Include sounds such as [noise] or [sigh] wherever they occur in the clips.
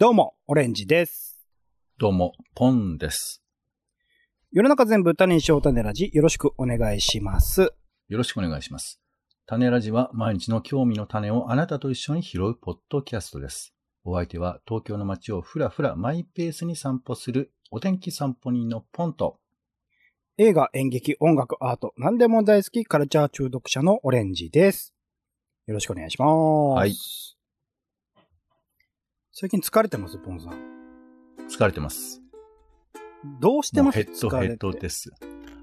どうも、オレンジです。どうも、ポンです。世の中全部種にしよう種ラジ、よろしくお願いします。よろしくお願いします。種ラジは毎日の興味の種をあなたと一緒に拾うポッドキャストです。お相手は東京の街をふらふらマイペースに散歩するお天気散歩人のポンと、映画、演劇、音楽、アート、何でも大好きカルチャー中毒者のオレンジです。よろしくお願いします。はい。最近疲れてます、ポンさん。疲れてます。どうしてます？ヘッドヘッドです。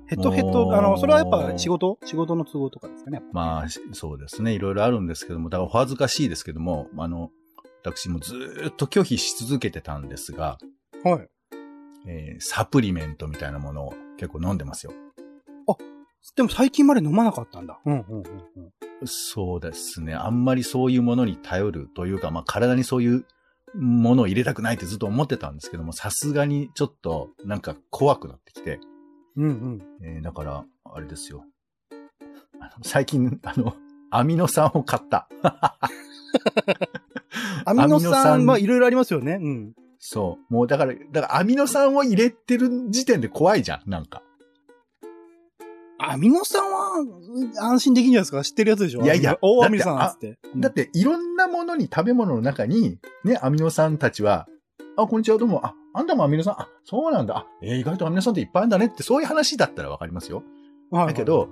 ヘッドヘッもド、うあの、それはやっぱ仕事？仕事の都合とかですかね。まあ、しそうですね。いろいろあるんですけども、だからお恥ずかしいですけども、あの、私もずーっと拒否し続けてたんですが、はい。えーサプリメントみたいなものを結構飲んでますよ。でも最近まで飲まなかったんだ。うん、うん、うんうん。そうですね。あんまりそういうものに頼るというか、まあ体にそういうものを入れたくないってずっと思ってたんですけども、さすがにちょっとなんか怖くなってきて、うん、うん。えーだから、あれですよ。あの最近、あの、アミノ酸を買った。[laughs] アミノ酸アはいろいろありますよね。うん。そう。もうだから、だからアミノ酸を入れてる時点で怖いじゃん、なんか。アミノ酸は安心できんじゃないですか？知ってるやつでしょ？いやいやおアミノ酸っつって。うん。だって、いろんなものに、食べ物の中に、ね、アミノ酸たちは、あ、こんにちは、どうも、あ、あんたもアミノ酸、あ、そうなんだ、あ、えー意外とアミノ酸っていっぱいあるんだねって、そういう話だったらわかりますよ。はいだけど、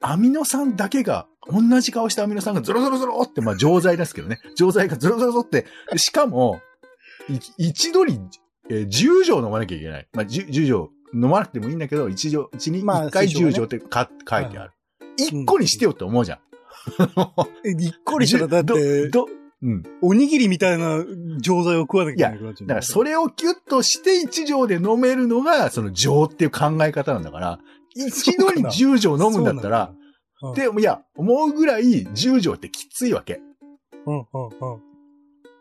アミノ酸だけが、同じ顔したアミノ酸がゾロゾロゾロって、まあ、錠剤ですけどね。錠剤がゾロゾロゾロって、でしかも、い一度に、えー10錠飲まなきゃいけない。まあ、10, 10錠飲まなくてもいいんだけど、1錠、1にまあ1回推奨がね10錠ってか書いてある。い1個にしてよって思うじゃん。え、びっくりしたら、だって、ど、どうん。おにぎりみたいな錠剤を食わなきゃいけない。だからそれをキュッとして1錠で飲めるのが、その錠っていう考え方なんだから、一度に10錠飲むんだったら、で、いや、思うぐらい10錠ってきついわけ。うん、うん、うん。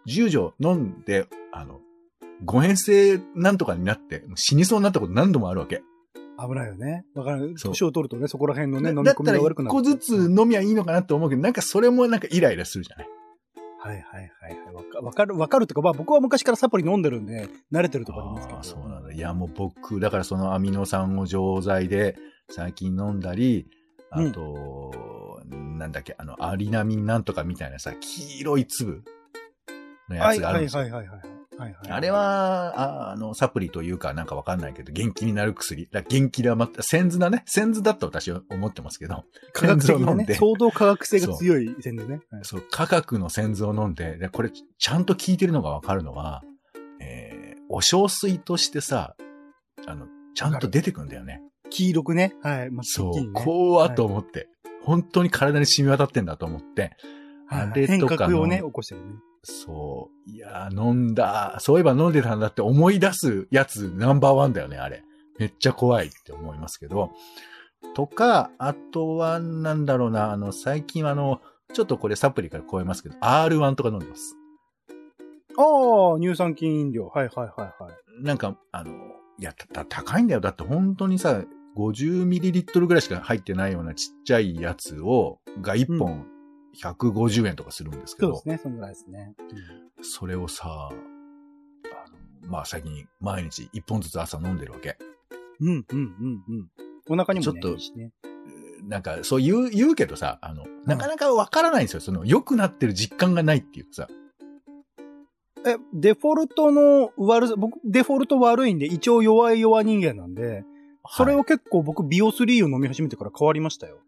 10錠飲んで、あの、誤嚥性なんとかになって、死にそうになったこと何度もあるわけ。危ないよね。だか年を取るとね、そこら辺のね、飲み込みだったら1が悪くなる。個ずつ飲みはいいのかなと思うけど、なんかそれもなんかイライラするじゃない？はいはいはいはい。わかる、わかるとか、まあ僕は昔からサプリ飲んでるんで、慣れてるとかありますけど。そうなんだ。いや、もう僕、だからそのアミノ酸を錠剤で最近飲んだり、あと、なんだっけ、あの、アリナミンなんとかみたいなさ、黄色い粒のやつがあるんですよ。はいはいはい。はいはいあれ、は、ああの、サプリというかなんかわかんないけど、元気になる薬。だ元気でまた、センズだね。センズだと私は思ってますけど、科学的なね、相当科学性が強い仙豆でね。はいそう、科学の仙豆を飲んで、でこれ、ちゃんと効いてるのがわかるのは、えー、お小水としてさ、あの、ちゃんと出てくんだよね。黄色くね。はい。まあ、そう、ねこうと思って、本当に体に染み渡ってんだと思って、はいあれとかの変革をね、起こしてるね。そう、いやー、飲んだ、そういえば飲んでたんだって思い出すやつナンバーワンだよね、あれ。めっちゃ怖いって思いますけど。とか、あとは、なんだろうな、あの、最近はあの、ちょっとこれサプリから超えますけど、R1 とか飲んでます。ああ、乳酸菌飲料。はいはいはいはい。なんか、あの、いや、た、高いんだよ。だって本当にさ、50ml ぐらいしか入ってないようなちっちゃいやつを、が1本150円とかするんですけど、そうですね、そのぐらいですね。それをさ、あの、まあ、最近毎日1本ずつ朝飲んでるわけ。うん、うん、うん、うん。お腹にもね、ちょっと。なんか、そう言う、言うけどさ、あの、なかなかわからないんですよ。その、良くなってる実感がないっていうかさ。え、デフォルトの悪さ、僕、デフォルト悪いんで、一応弱い弱人間なんで、それはいを結構僕、ビオ3を飲み始めてから変わりましたよ。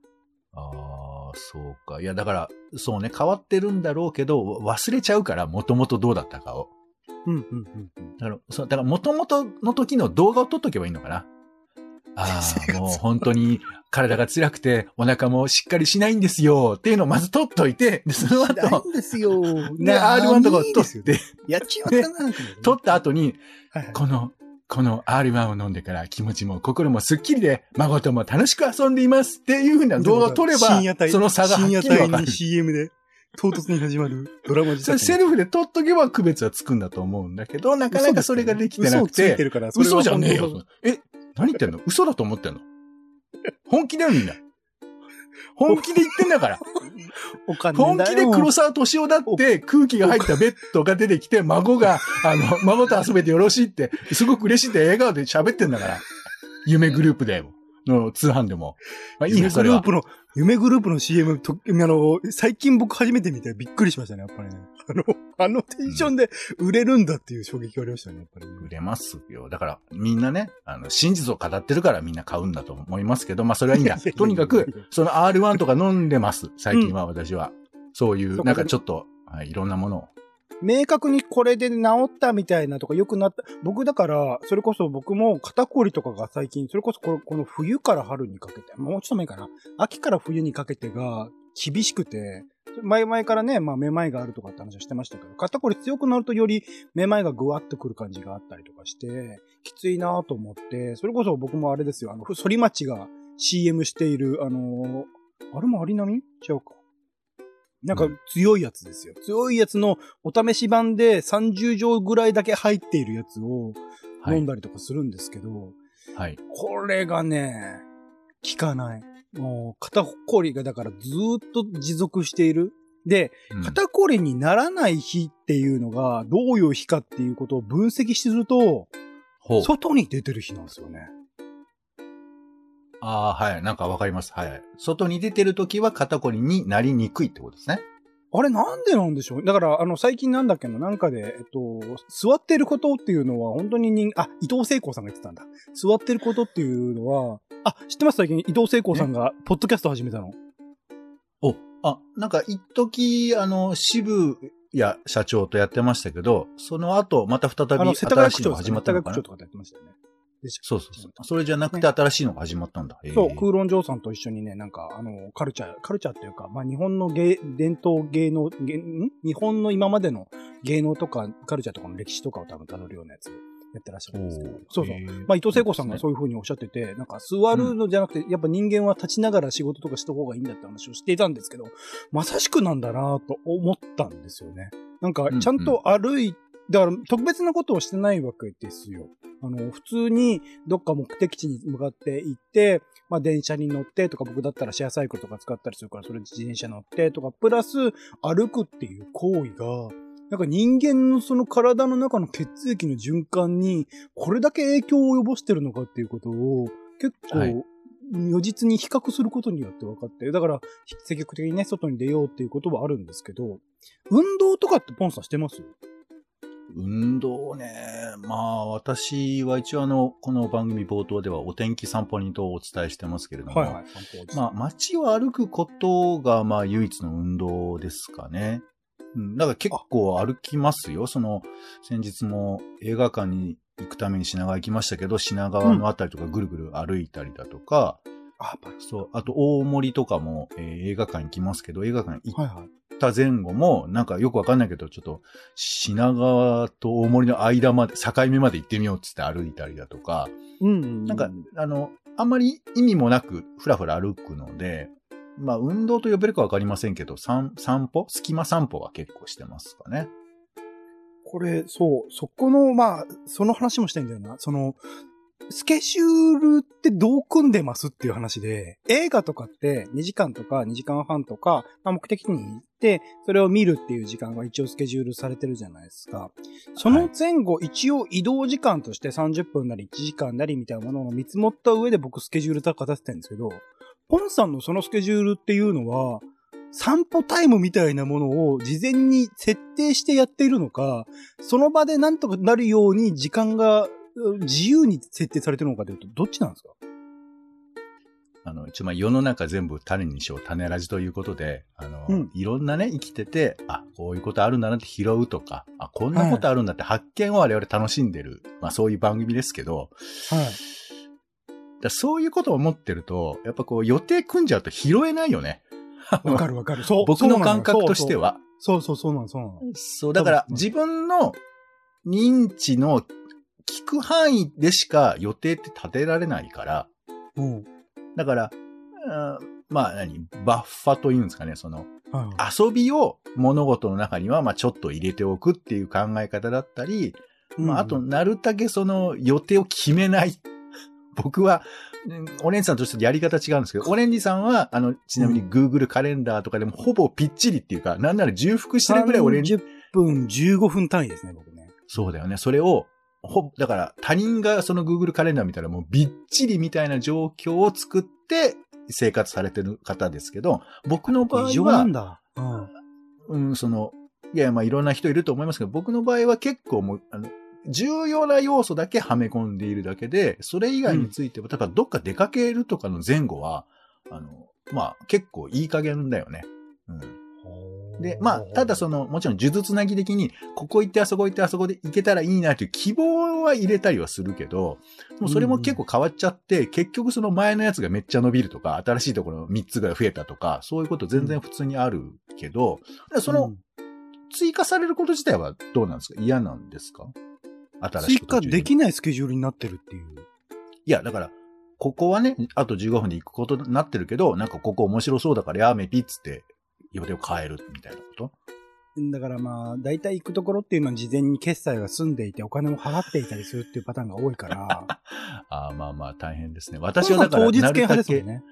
そうか。いや、だから、そうね、変わってるんだろうけど、忘れちゃうから、もともとどうだったかを。うん、うん、うんうん。だから、そう、だから、もともとの時の動画を撮っとけばいいのかな。ああ、[laughs] もう本当に体が辛くて、お腹もしっかりしないんですよ、っていうのをまず撮っといて、で、その後、んですよ。で、R1 とかを撮っ。て、やっちまったな、撮った後に、はいはいこの、この R1 を飲んでから気持ちも心もスッキリで、孫とも楽しく遊んでいますっていうふうな動画を撮ればその差がはっ深夜きりわかる帯に。CM で、唐突に始まるドラマ自体。セルフで撮っとけば区別はつくんだと思うんだけど、なかなかそれができてなくてて、るから、それは嘘じゃねえよ。え、何言ってんの？嘘だと思ってんの？本気だよみんな。本気で言ってんだから。[laughs] お金。本気で黒沢敏夫だって空気が入ったベッドが出てきて、孫が、あの、孫と遊べてよろしいって、すごく嬉しいって笑顔で喋ってんだから。夢グループでも、の通販でも。まあいい夢ね、そグループ。の、夢グループの CM と、あの、最近僕初めて見てびっくりしましたね、やっぱりね。あの、あのテンションで売れるんだっていう衝撃がありましたね、やっぱり。売れますよ。だから、みんなね、あの、真実を語ってるからみんな買うんだと思いますけど、まあそれはいいんだとにかく、その R1 とか飲んでます。最近は私は。そういう、なんかちょっと、はい、いろんなものを。明確にこれで治ったみたいなとか良くなった。僕だから、それこそ僕も肩こりとかが最近、それこそこのこの冬から春にかけて、もうちょっと前かな。秋から冬にかけてが厳しくて、前々からね、まあめまいがあるとかって話はしてましたけど、肩こり強くなるとよりめまいがぐわっとくる感じがあったりとかして、きついなと思って、それこそ僕もあれですよ、あの、反町が CM している、あのーあれもアリナミ違うか。なんか強いやつですよ。強いやつのお試し版で30錠ぐらいだけ入っているやつをはい飲ん。だりとかするんですけど、はい。これがね、効かない。もう肩こりがだからずーっと持続している。で、うん肩こりにならない日っていうのがどういう日かっていうことを分析すると、ほう。外に出てる日なんですよね。ああ、はい。なんかわかります。はい。外に出てるときは肩こりになりにくいってことですね。あれなんでなんでしょう？だから、あの、最近なんだっけな、なんかで、えっと、座ってることっていうのは、本当に人、あ、伊藤聖子さんが言ってたんだ。座ってることっていうのは、あ、知ってます？最近伊藤聖子さんが、ポッドキャスト始めたの。お、あ、なんか一時あの、渋谷社長とやってましたけど、その後、また再びあの、世田谷区長始まったのかな？世田谷区長とかでやってましたよね。でしそうそうそう。それじゃなくて新しいのが始まったんだ。へえそう、空論城さんと一緒にね、なんか、あの、カルチャー、カルチャーっていうか、まあ、日本の芸、伝統芸能、芸ん？日本の今までの芸能とか、カルチャーとかの歴史とかを多分辿るようなやつやってらっしゃるんですけど。そうそう。まあ、伊藤聖子さんがそういう風におっしゃってて、なんか座るのじゃなくて、やっぱ人間は立ちながら仕事とかした方がいいんだって話をしていたんですけど、まさしくなんだなと思ったんですよね。なんかうん、ちゃんと歩い、だから特別なことをしてないわけですよ。あの、普通にどっか目的地に向かって行って、まあ電車に乗ってとか、僕だったらシェアサイクルとか使ったりするから、それで自転車乗ってとか、プラス歩くっていう行為が、なんか人間のその体の中の血液の循環にこれだけ影響を及ぼしてるのかっていうことを結はい構如実に比較することによって分かって、だから積極的にね、外に出ようっていうことはあるんですけど、運動とかってポンさんしてます？運動ね。まあ、私は一応あの、この番組冒頭ではお天気散歩人とお伝えしてますけれども、はいはい。まあ、街を歩くことが、まあ、唯一の運動ですかね。うん、だから結構歩きますよ。その、先日も映画館に行くために品川行きましたけど、品川のあたりとかぐるぐる歩いたりだとか、あ、やっぱり。そう、あと大森とかも、えー映画館行きますけど、映画館行はいはい。った前後も、なんかよくわかんないけど、ちょっと品川と大森の間まで、境目まで行ってみようっつって歩いたりだとか、うんうん。なんか、あの、あんまり意味もなく、ふらふら歩くので、まあ、運動と呼べるかわかりませんけど、散散歩？隙間散歩は結構してますかね。これ、そう、そこの、まあ、その話もしたいんだよな。その、スケジュールってどう組んでますっていう話で、映画とかって2時間とか2時間半とか、まあ、目的に行って、それを見るっていう時間が一応スケジュールされてるじゃないですか。その前後、一応移動時間として30分なり1時間なりみたいなものを見積もった上で僕スケジュール立ててるんですけど、ポンさんのそのスケジュールっていうのは、散歩タイムみたいなものを事前に設定してやっているのか、その場でなんとかなるように時間がうん自由に設定されてるのかというと、どっちなんですか？あの、一応まあ世の中全部種にしよう、種ラジということで、あの、うんいろんなね、生きてて、あ、こういうことあるんだなって拾うとか、あ、こんなことあるんだって発見を我々楽しんでる、まあそういう番組ですけど、はい。だそういうことを思ってると、やっぱこう予定組んじゃうと拾えないよね。わかるわかる。そう。僕の感覚としては。は。そうそうそうなの、そうなの。そう、だから自分の認知の聞く範囲でしか予定って立てられないから、うん。だから、うんまあ何、バッファというんですかね、その、はい。遊びを物事の中には、まあちょっと入れておくっていう考え方だったり、まああと、なるだけその予定を決めない。[laughs] 僕は、うんオレンジさんとしてやり方違うんですけど、オレンジさんは、あの、ちなみに Google カレンダーとかでもほぼぴっちりっていうか、なんなら重複してるぐらいオレンジ、30分15分単位ですね、僕ね。そうだよね。それを、ほ、だから他人がその Google カレンダー見たらもうびっちりみたいな状況を作って生活されてる方ですけど、僕の場合異常なはん、だ。うん。うん、その、いや、まあいろんな人いると思いますけど、僕の場合は結構もう、あの、重要な要素だけはめ込んでいるだけで、それ以外については、例えばどっか出かけるとかの前後は、あの、まあ結構いい加減だよね。うん。で、まあ、ただその、もちろん呪術つなぎ的に、ここ行ってあそこ行ってあそこで行けたらいいなという希望は入れたりはするけど、でもそれも結構変わっちゃって、結局その前のやつがめっちゃ伸びるとか、新しいところ3つが増えたとか、そういうこと全然普通にあるけど、その、うん。追加されること自体はどうなんですか？嫌なんですか？新し追加できないスケジュールになってるっていう。いや、だから、ここはね、あと15分で行くことになってるけど、なんかここ面白そうだからやめぴっつって予定を変えるみたいなこと？だからまあ、大体行くところっていうのは事前に決済が済んでいてお金も払っていたりするっていうパターンが多いから。[laughs] ああ、まあまあ大変ですね。私はだから、当日系派ですもんね。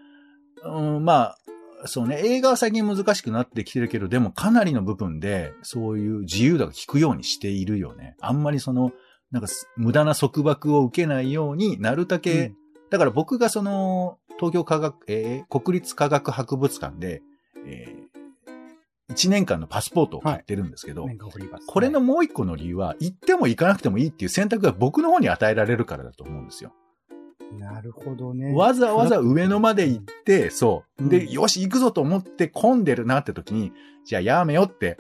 うん、まあ、そうね、映画は最近難しくなってきてるけど、でもかなりの部分で、そういう自由度が効くようにしているよね。あんまりその、なんかす無駄な束縛を受けないようになるだけ、うんだから僕がその、東京科学、えー国立科学博物館で、え1年間のパスポートを買ってるんですけど、年間フリーパスこれのもう一個の理由は、行っても行かなくてもいいっていう選択が僕の方に与えられるからだと思うんですよ。なるほどね。わざわざ上野まで行って、そう。で、うんよし、行くぞと思って混んでるなって時に、じゃあやめよって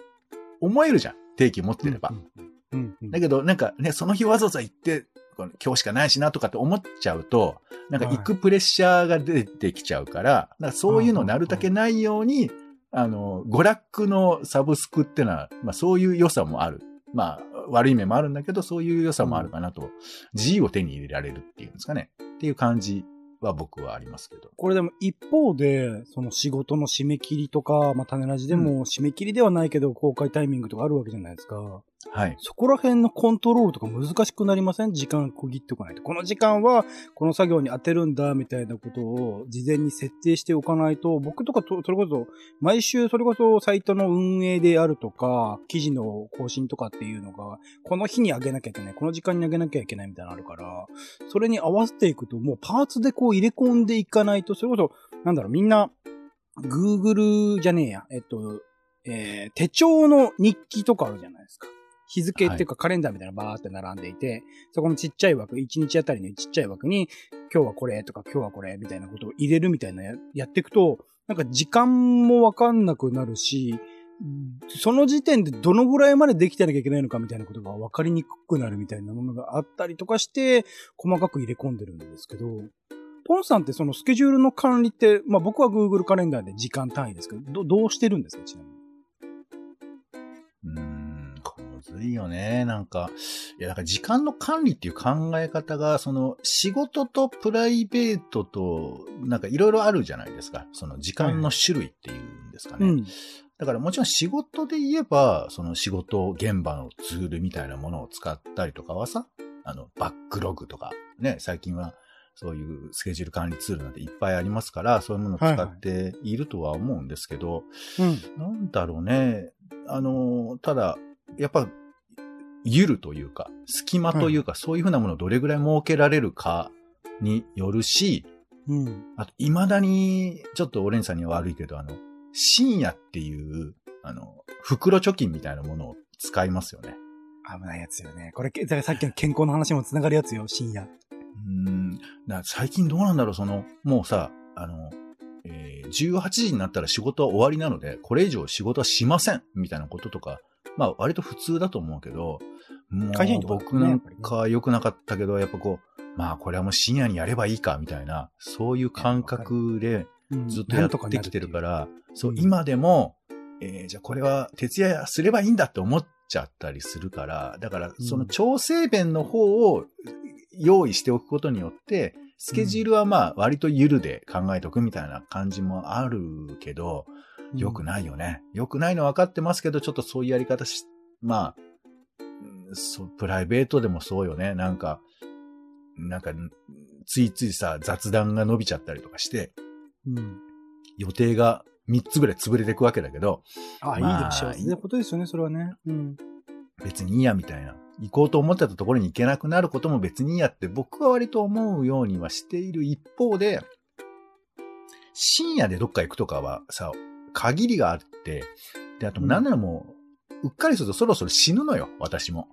思えるじゃん。定期持ってれば。うんうんうんだけど、なんかね、その日わざわざ行って、今日しかないしなとかって思っちゃうと、なんか行くプレッシャーが出てきちゃうから、だからそういうのなるだけないように、あの、娯楽のサブスクってのは、まあそういう良さもある。まあ、悪い面もあるんだけど、そういう良さもあるかなと。自由を手に入れられるっていうんですかね。っていう感じは僕はありますけど。これでも一方で、その仕事の締め切りとか、まあ、種ラジでも締め切りではないけど、公開タイミングとかあるわけじゃないですか。はい。そこら辺のコントロールとか難しくなりません？時間区切っておかないと。この時間はこの作業に当てるんだみたいなことを事前に設定しておかないと、僕とかと、それこそ、毎週それこそサイトの運営であるとか、記事の更新とかっていうのが、この日に上げなきゃいけない、この時間に上げなきゃいけないみたいなのあるから、それに合わせていくと、もうパーツでこう入れ込んでいかないと、それこそ、なんだろう、みんな、Google じゃねえや、えっと、えー手帳の日記とかあるじゃないですか。日付っていうかカレンダーみたいなのバーって並んでいて、そこのちっちゃい枠、1日あたりのちっちゃい枠に、今日はこれとか今日はこれみたいなことを入れるみたいなややっていくと、なんか時間もわかんなくなるし、その時点でどのぐらいまでできてなきゃいけないのかみたいなことが分かりにくくなるみたいなものがあったりとかして、細かく入れ込んでるんですけど、ポンさんってそのスケジュールの管理って、まあ僕は Google カレンダーで時間単位ですけど、どどうしてるんですかちなみに？うーん、ずいよね。なんか、いや、だから時間の管理っていう考え方が、その仕事とプライベートと、なんかいろいろあるじゃないですか。その時間の種類っていうんですかね。うん。だからもちろん仕事で言えば、その仕事現場のツールみたいなものを使ったりとかはさ、あの、バックログとか、ね、最近はそういうスケジュール管理ツールなんていっぱいありますから、そういうものを使っているとは思うんですけど、うん。なんだろうね。あの、ただ、やっぱ、ゆるというか、隙間というか、そういうふうなものをどれぐらい設けられるかによるし、うん。あと、未だに、ちょっとオレンさんには悪いけど、あの、深夜っていう、あの、袋貯金みたいなものを使いますよね。危ないやつよね。これ、けだからさっきの健康の話にもつながるやつよ、深夜。うーん。だ最近どうなんだろう、その、もうさ、あの、えー18時になったら仕事は終わりなので、これ以上仕事はしませんみたいなこととか、まあ割と普通だと思うけど、もう僕なんか良くなかったけど、やっぱこう、まあこれはもう深夜にやればいいかみたいな、そういう感覚でうん。ずっとやってきてるか。ら、そう、うん。今でも、えーじゃあこれは徹夜すればいいんだって思っちゃったりするから、だからその調整弁の方を用意しておくことによって、スケジュールはまあ割とゆるで考えておくみたいな感じもあるけど、良くい。ないよね。良くないの分かってますけど、ちょっとそういうやり方し、まあ、うんそう、プライベートでもそうよね。なんか、なんか、ついついさ、雑談が伸びちゃったりとかして、うん。予定が3つぐらい潰れていくわけだけど、あ、まあいいでしょう。いいことですよね、それはね。うん。別にいいやみたいな。行こうと思ってたところに行けなくなることも別にやって僕は割と思うようにはしている一方で、深夜でどっか行くとかはさ、限りがあって、で、あとうん何ならもう、うっかりするとそろそろ死ぬのよ、私も。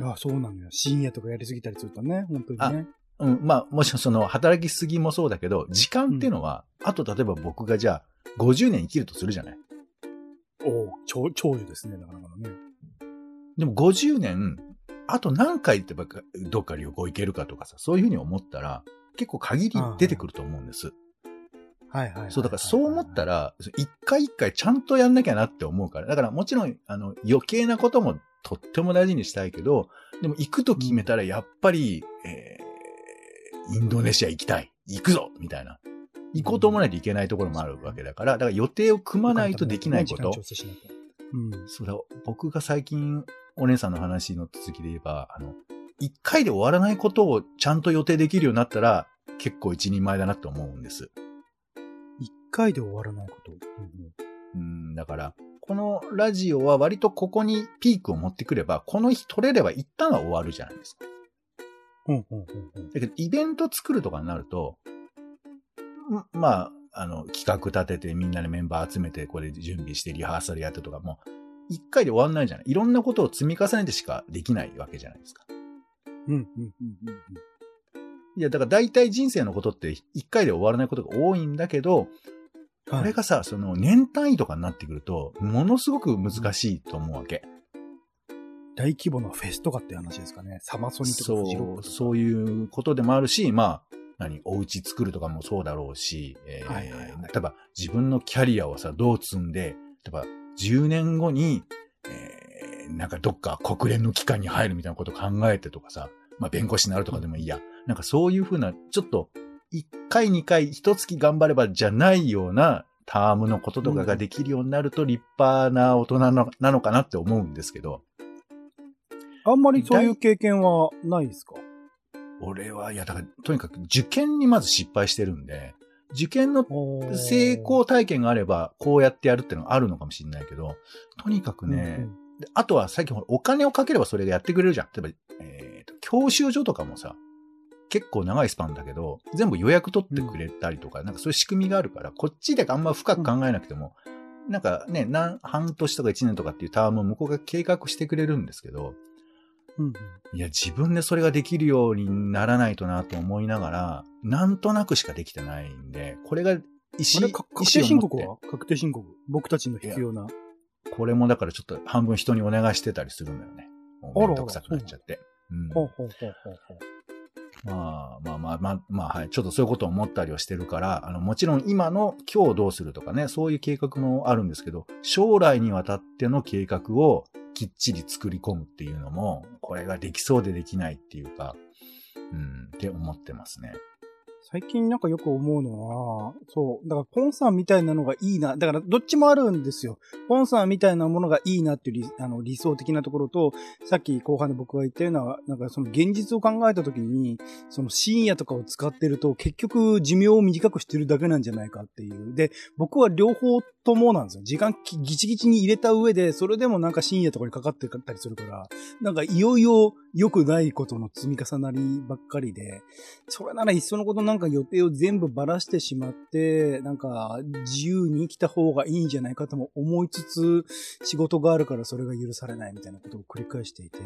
あそうなのよ。深夜とかやりすぎたりするとね、本当にね。うん、まあ、もちろんその、働きすぎもそうだけど、時間っていうのは、あと例えば僕がじゃあ、50年生きるとするじゃないおお長長寿ですね、なかなかのね。でも50年、あと何回ってばっかどっか旅行行けるかとかさ、そういうふうに思ったら、結構限り出てくると思うんです。はいはいはい。そう、だからそう思った、ら、一回一回ちゃんとやんなきゃなって思うから。だからもちろん、あの、余計なこともとっても大事にしたいけど、でも行くと決めたらやっぱり、えー、インドネシア行きたい。行くぞみたいな。行こうと思わないといけないところもあるわけだから、だから予定を組まないとできないこと。そうだ、僕が最近、お姉さんの話の続きで言えば、あの、一回で終わらないことをちゃんと予定できるようになったら、結構一人前だなって思うんです。一回で終わらないこと？うん、だから、このラジオは割とここにピークを持ってくれば、この日取れれば一旦は終わるじゃないですか。うん、うん、うん、うん。だけど、イベント作るとかになると、んまあ、あの、企画立ててみんなでメンバー集めて、これ準備してリハーサルやってとかも、一回で終わんないじゃない。いろんなことを積み重ねてしかできないわけじゃないですか。うん、うん、うん、うん。いや、だから大体人生のことって一回で終わらないことが多いんだけど、これがさ、その年単位とかになってくると、ものすごく難しいと思うわけ。大規模なフェスとかって話ですかね。サマソニとかそう。そういうことでもあるし、まあ、何、お家作るとかもそうだろうし、えーはいはいはい例えば自分のキャリアをさ、どう積んで、例えば10年後に、えーなんかどっか国連の機関に入るみたいなことを考えてとかさ、まあ弁護士になるとかでもいいや。なんかそういうふうな、ちょっと、1回2回1月頑張ればじゃないようなタームのこととかができるようになると立派な大人なのかなって思うんですけど、あんまりそういう経験はないですか？俺は、いや、だから、とにかく受験にまず失敗してるんで、受験の成功体験があれば、こうやってやるっていうのがあるのかもしれないけど、とにかくね、であとは最近ほらお金をかければそれがやってくれるじゃん。例えば、えーと、教習所とかもさ、結構長いスパンだけど、全部予約取ってくれたりとか、なんかそういう仕組みがあるから、こっちであんま深く考えなくても、なんかね、何、半年とか1年とかっていうタームを向こうが計画してくれるんですけど、うんうん。いや、自分でそれができるようにならないとなと思いながら、なんとなくしかできてないんで、これが意あ思、れ、か確定申告は？確定申告。僕たちの必要な。これもだからちょっと半分人にお願いしてたりするんだよね。めんどくさくなっちゃって。うんほうほうほうほうほう。まあまあまあまあ、まあ、はい。ちょっとそういうことを思ったりはしてるから、あの、もちろん今の今日どうするとかね、そういう計画もあるんですけど、将来にわたっての計画をきっちり作り込むっていうのも、これができそうでできないっていうか、うん、って思ってますね。最近なんかよく思うのは、そう、だからポンさんみたいなのがいいな。だからどっちもあるんですよ。ポンさんみたいなものがいいなっていう理あの理想的なところと、さっき後半で僕が言ったような、なんかその現実を考えたときに、その深夜とかを使ってると結局寿命を短くしてるだけなんじゃないかっていう。で、僕は両方ともなんですよ。時間ギチギチに入れた上で、それでもなんか深夜とかにかかってたりするから、なんかいよいよ良くないことの積み重なりばっかりで、それならいっそのことなんか予定を全部ばらしてしまって、なんか自由に生きた方がいいんじゃないかとも思いつつ、仕事があるからそれが許されないみたいなことを繰り返していて、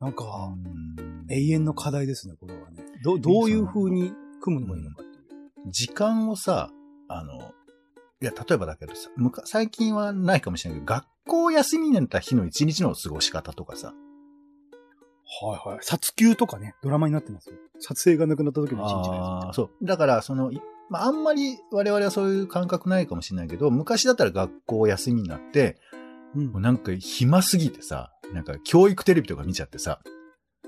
なんかうん永遠の課題ですね、これはね。どどういう風に組むのがいいのかっていう。時間をさ、あの、いや、例えばだけどさ、最近はないかもしれないけど、学校休みになった日の一日の過ごし方とかさ、はいはい。殺球とかね、ドラマになってますよ。撮影がなくなった時の一日あーそう。だから、その、いまあ、あんまり我々はそういう感覚ないかもしれないけど、昔だったら学校休みになって、うんもうなんか暇すぎてさ、なんか教育テレビとか見ちゃってさ、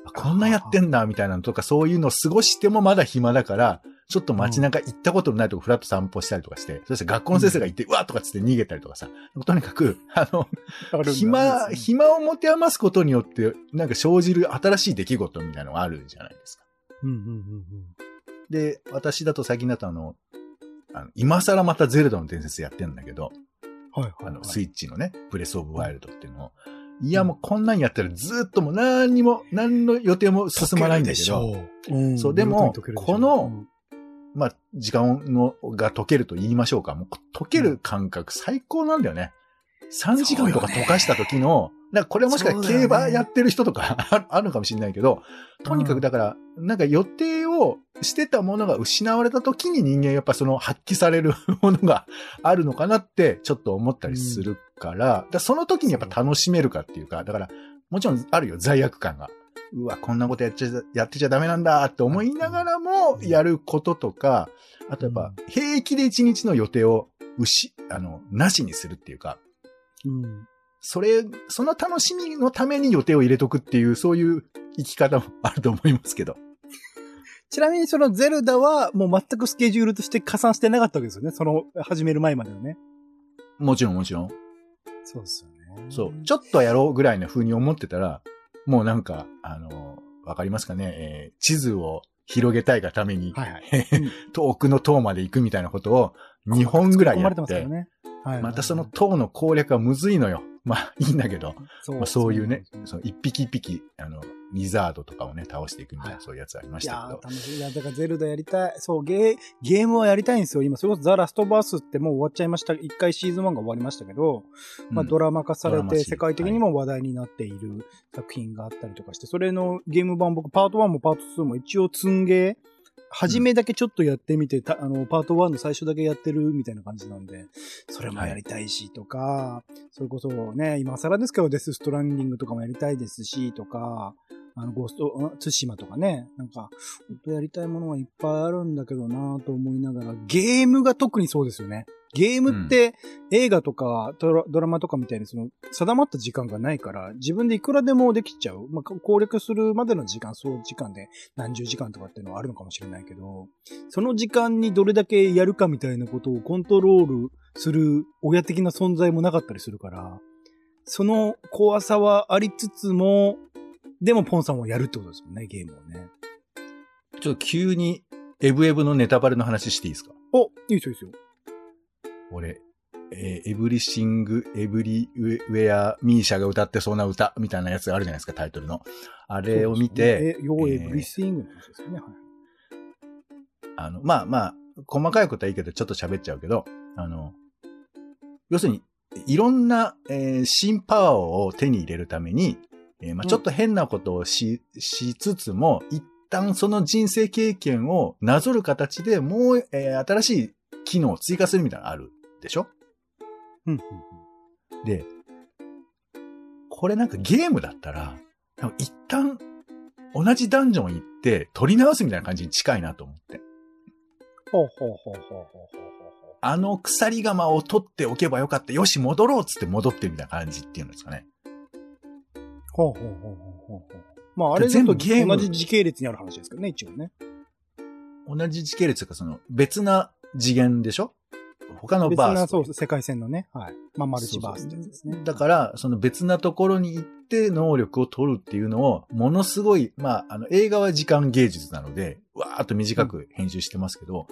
あこんなやってんだみたいなのとかそういうのを過ごしてもまだ暇だから、ちょっと街中行ったことのないとこフラッと散歩したりとかして、そして学校の先生が行って、うわっとかつって逃げたりとかさ、とにかく、あの、暇、暇を持て余すことによって、なんか生じる新しい出来事みたいなのがあるじゃないですか。うんうんうんうん。で、私だと最近だとあの、あの今更またゼルダの伝説やってんだけど、はいはい、あの、スイッチのね、ブレスオブワイルドっていうのを。いや、もうこんなんやったらずっともう何にも、何の予定も進まないんだけど、うん、そうでも溶けるでしょこのうんまあ、時間のが解けると言いましょうか。もう解ける感覚最高なんだよね。3時間とか溶かした時の、だからこれもしかしたら競馬やってる人とか [laughs] あるのかもしれないけど、とにかくだから、なんか予定をしてたものが失われた時に人間やっぱその発揮されるものがあるのかなってちょっと思ったりするから、だからその時にやっぱ楽しめるかっていうか、だからもちろんあるよ、罪悪感が。うわ、こんなことやっちゃ、やってちゃダメなんだって思いながらもやることとか、あとやっぱ平気で一日の予定を牛、あの、なしにするっていうか、うん。それ、その楽しみのために予定を入れとくっていう、そういう生き方もあると思いますけど。[laughs] ちなみにそのゼルダはもう全くスケジュールとして加算してなかったわけですよね。その始める前まではね。もちろんもちろん。そうですよね。そう。ちょっとやろうぐらいの風に思ってたら、もうなんか、あの、わかりますかね、えー地図を広げたいがために、はいはい。[laughs] 遠くの塔まで行くみたいなことを2本ぐらいやってて、まね。はい。またその塔の攻略はむずいのよ。まあいいんだけど、そまあ、そういうねそ、その一匹一匹、あの、リザードとかをね、倒していくみたいな、はいそういうやつありましたけど。楽しい。いや、だからゼルダやりたい。そう、ゲー、ゲームはやりたいんですよ。今、それこそザ・ラストバースってもう終わっちゃいました。一回シーズン1が終わりましたけど、まあうんドラマ化されて世界的にも話題になっている作品があったりとかして、それのゲーム版僕パート1もパート2も一応積んゲー、初めだけちょっとやってみて、たあの、パート1の最初だけやってるみたいな感じなんで、それもやりたいしとか、それこそね、今更ですけどデス・ストランディングとかもやりたいですし、とか、あの、ゴースト、ツシマとかね、なんか、本当やりたいものはいっぱいあるんだけどなと思いながら、ゲームが特にそうですよね。ゲームって映画とかドラドラマとかみたいにその定まった時間がないから自分でいくらでもできちゃう。まあ、攻略するまでの時間、そう時間で何十時間とかっていうのはあるのかもしれないけど、その時間にどれだけやるかみたいなことをコントロールする親的な存在もなかったりするから、その怖さはありつつも、でもポンさんはやるってことですもんね、ゲームをね。ちょっと急に、エブエブのネタバレの話していいですか？お、いいですよ、いいですよ。俺、えーエブリシング、エブリウェア、ミーシャが歌ってそうな歌みたいなやつがあるじゃないですか、タイトルの。あれを見て、え、ヨーエえーブリスイングの話ですよね。はい。あの、まあまあ、細かいことはいいけど、ちょっと喋っちゃうけど、あの、要するに、いろんな、えー新パワーを手に入れるために、えーまあ、うんちょっと変なことをし、しつつも、一旦その人生経験をなぞる形でもう、えー新しい機能を追加するみたいなのがあるでしょ？うんうんうん。で、これなんかゲームだったら、一旦同じダンジョン行って取り直すみたいな感じに近いなと思って。ほうほうほうほうほうほうほうあの鎖釜を取っておけばよかった。よし、戻ろうっつって戻ってるみたいな感じっていうんですかね。ほうほうほうほうほうほう。まあ、あれ全全部部ゲーム同じ時系列にある話ですけどね、一応ね。同じ時系列というかその別な次元でしょ？他の別な、バースト。そう、世界線のね。はい。まあ、マルチバースってやつですね。だから、その別なところに行って能力を取るっていうのを、ものすごい、まあ、あの、映画は時間芸術なので、わーっと短く編集してますけど、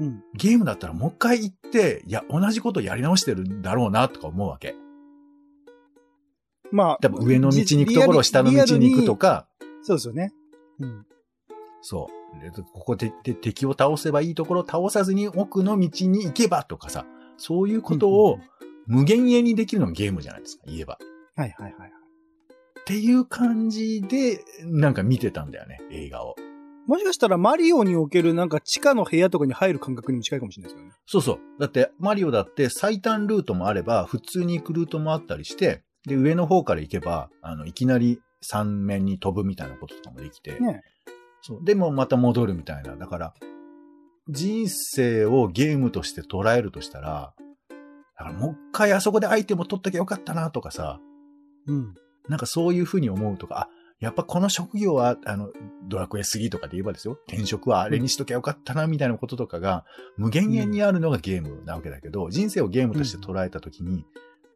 うん。ゲームだったらもう一回行って、いや、同じことやり直してるんだろうな、とか思うわけ。まあ、多分上の道に行くところを下の道に行くとか、そうですよね。うん。そう。でここでで敵を倒せばいいところを倒さずに奥の道に行けばとかさ、そういうことを無限遠にできるのがゲームじゃないですか、言えば。はいはいはい。っていう感じで、なんか見てたんだよね、映画を。もしかしたらマリオにおけるなんか地下の部屋とかに入る感覚にも近いかもしれないですよね。そうそう。だって、マリオだって最短ルートもあれば、普通に行くルートもあったりして、で、上の方から行けば、あの、いきなり三面に飛ぶみたいなこととかもできて、ねそう。でもまた戻るみたいな。だから、人生をゲームとして捉えるとしたら、だからもう一回あそこでアイテムを取っときゃよかったなとかさ、うん。なんかそういうふうに思うとか、あ、やっぱこの職業は、あの、ドラクエ3とかで言えばですよ、転職はあれにしときゃよかったな、みたいなこととかが、無限遠にあるのがゲームなわけだけど、人生をゲームとして捉えたときに、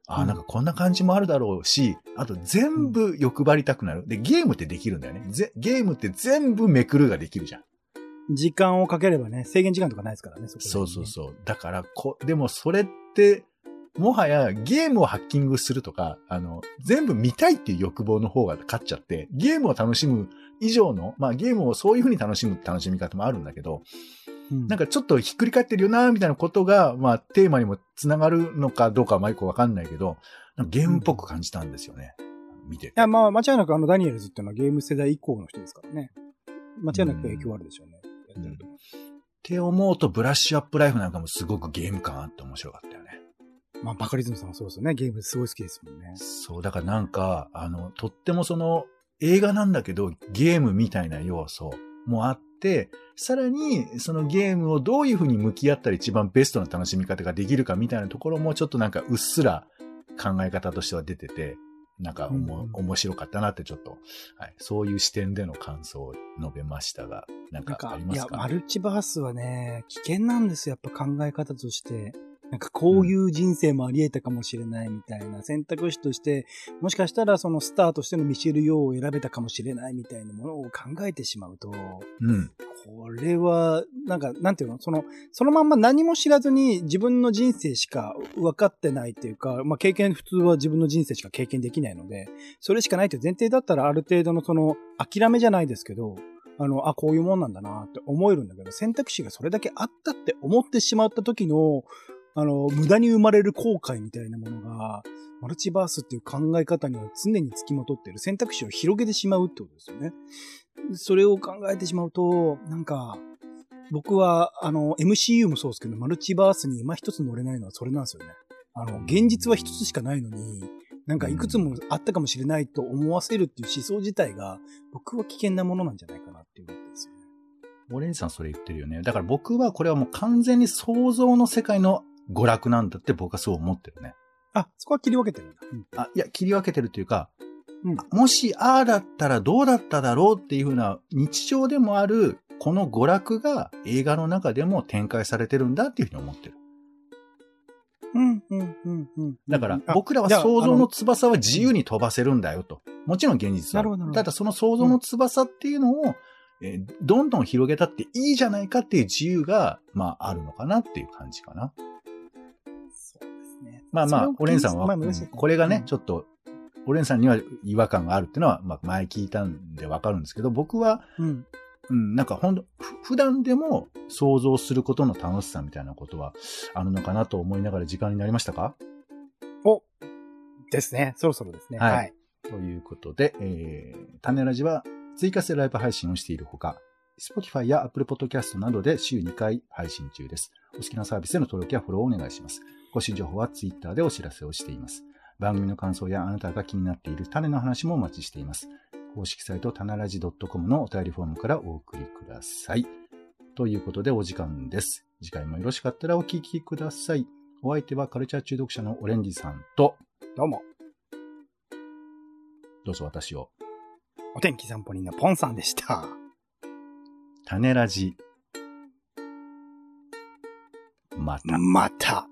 あ、なんかこんな感じもあるだろうし、あと全部欲張りたくなる。で、ゲームってできるんだよね。ぜゲームって全部めくるができるじゃん。時間をかければね、制限時間とかないですからね、そこ、ね、そうそうそう。だから、こ、でもそれって、もはやゲームをハッキングするとか、あの、全部見たいっていう欲望の方が勝っちゃって、ゲームを楽しむ以上の、まあゲームをそういう風に楽しむ楽しみ方もあるんだけど、うん。なんかちょっとひっくり返ってるよな、みたいなことが、まあテーマにもつながるのかどうかはまあよくわかんないけど、ゲームっぽく感じたんですよね。見てていや、まあ、間違いなくあのダニエルズっていうのはゲーム世代以降の人ですからね。間違いなく影響あるでしょうね。やってるとって思うと、ブラッシュアップライフなんかもすごくゲーム感あって面白かったよね。まあ、バカリズムさんもそうですよね。ゲームすごい好きですもんね。そう、だからなんか、あの、とってもその、映画なんだけど、ゲームみたいな要素もあって、さらに、そのゲームをどういうふうに向き合ったら一番ベストな楽しみ方ができるかみたいなところも、ちょっとなんかうっすら考え方としては出てて、なんかおも、うんうん面白かったなってちょっと、はい、そういう視点での感想を述べましたが、なんかあなんか、いや、りますかマルチバースはね、危険なんですよ。やっぱ考え方として。なんかこういう人生もあり得たかもしれないみたいな選択肢として、もしかしたらそのスターとしてのミシェル・ヨーを選べたかもしれないみたいなものを考えてしまうと、うん。これは、なんか、なんていうの？その、そのまんま何も知らずに自分の人生しか分かってないっていうか、まあ経験、普通は自分の人生しか経験できないので、それしかないという前提だったらある程度のその、諦めじゃないですけど、あの、あ、こういうもんなんだなって思えるんだけど、選択肢がそれだけあったって思ってしまった時の、あの、無駄に生まれる後悔みたいなものが、マルチバースっていう考え方には常に付きまとっている選択肢を広げてしまうってことですよね。それを考えてしまうと、なんか、僕は、あの、MCU もそうですけど、マルチバースに今一つ乗れないのはそれなんですよね。あの、現実は一つしかないのに、なんかいくつもあったかもしれないと思わせるっていう思想自体が、僕は危険なものなんじゃないかなっていうことですよね。オレンジさんそれ言ってるよね。だから僕はこれはもう完全に想像の世界の娯楽なんだって僕はそう思ってるね。あ、そこは切り分けてるんだ。うんあ、いや、切り分けてるというか、うんもしああだったらどうだっただろうっていうふうな日常でもあるこの娯楽が映画の中でも展開されてるんだっていうふうに思ってる。うん、うん、うん、うん。だからあ僕らは想像の翼は自由に飛ばせるんだよと。もちろん現実はただその想像の翼っていうのを、えーどんどん広げたっていいじゃないかっていう自由が、まああるのかなっていう感じかな。まあまあ、オレンさんは、これがね、うんちょっと、オレンさんには違和感があるっていうのは、まあ前聞いたんでわかるんですけど、僕は、うん。うん、なんかほんと、ふ普段でも想像することの楽しさみたいなことはあるのかなと思いながら時間になりましたか？おですね。そろそろですね。はいはい。ということで、えー、種ラジは追加してライブ配信をしているほか、Spotify や Apple Podcast などで週2回配信中です。お好きなサービスへの登録やフォローをお願いします。更新情報は Twitter でお知らせをしています。番組の感想やあなたが気になっている種の話もお待ちしています。公式サイト、たならじ .com のお便りフォームからお送りください。ということでお時間です。次回もよろしかったらお聞きください。お相手はカルチャー中毒者のオレンジさんと、どうも。どうぞ私を、お天気散歩人のポンさんでした。種ラジ。また。また。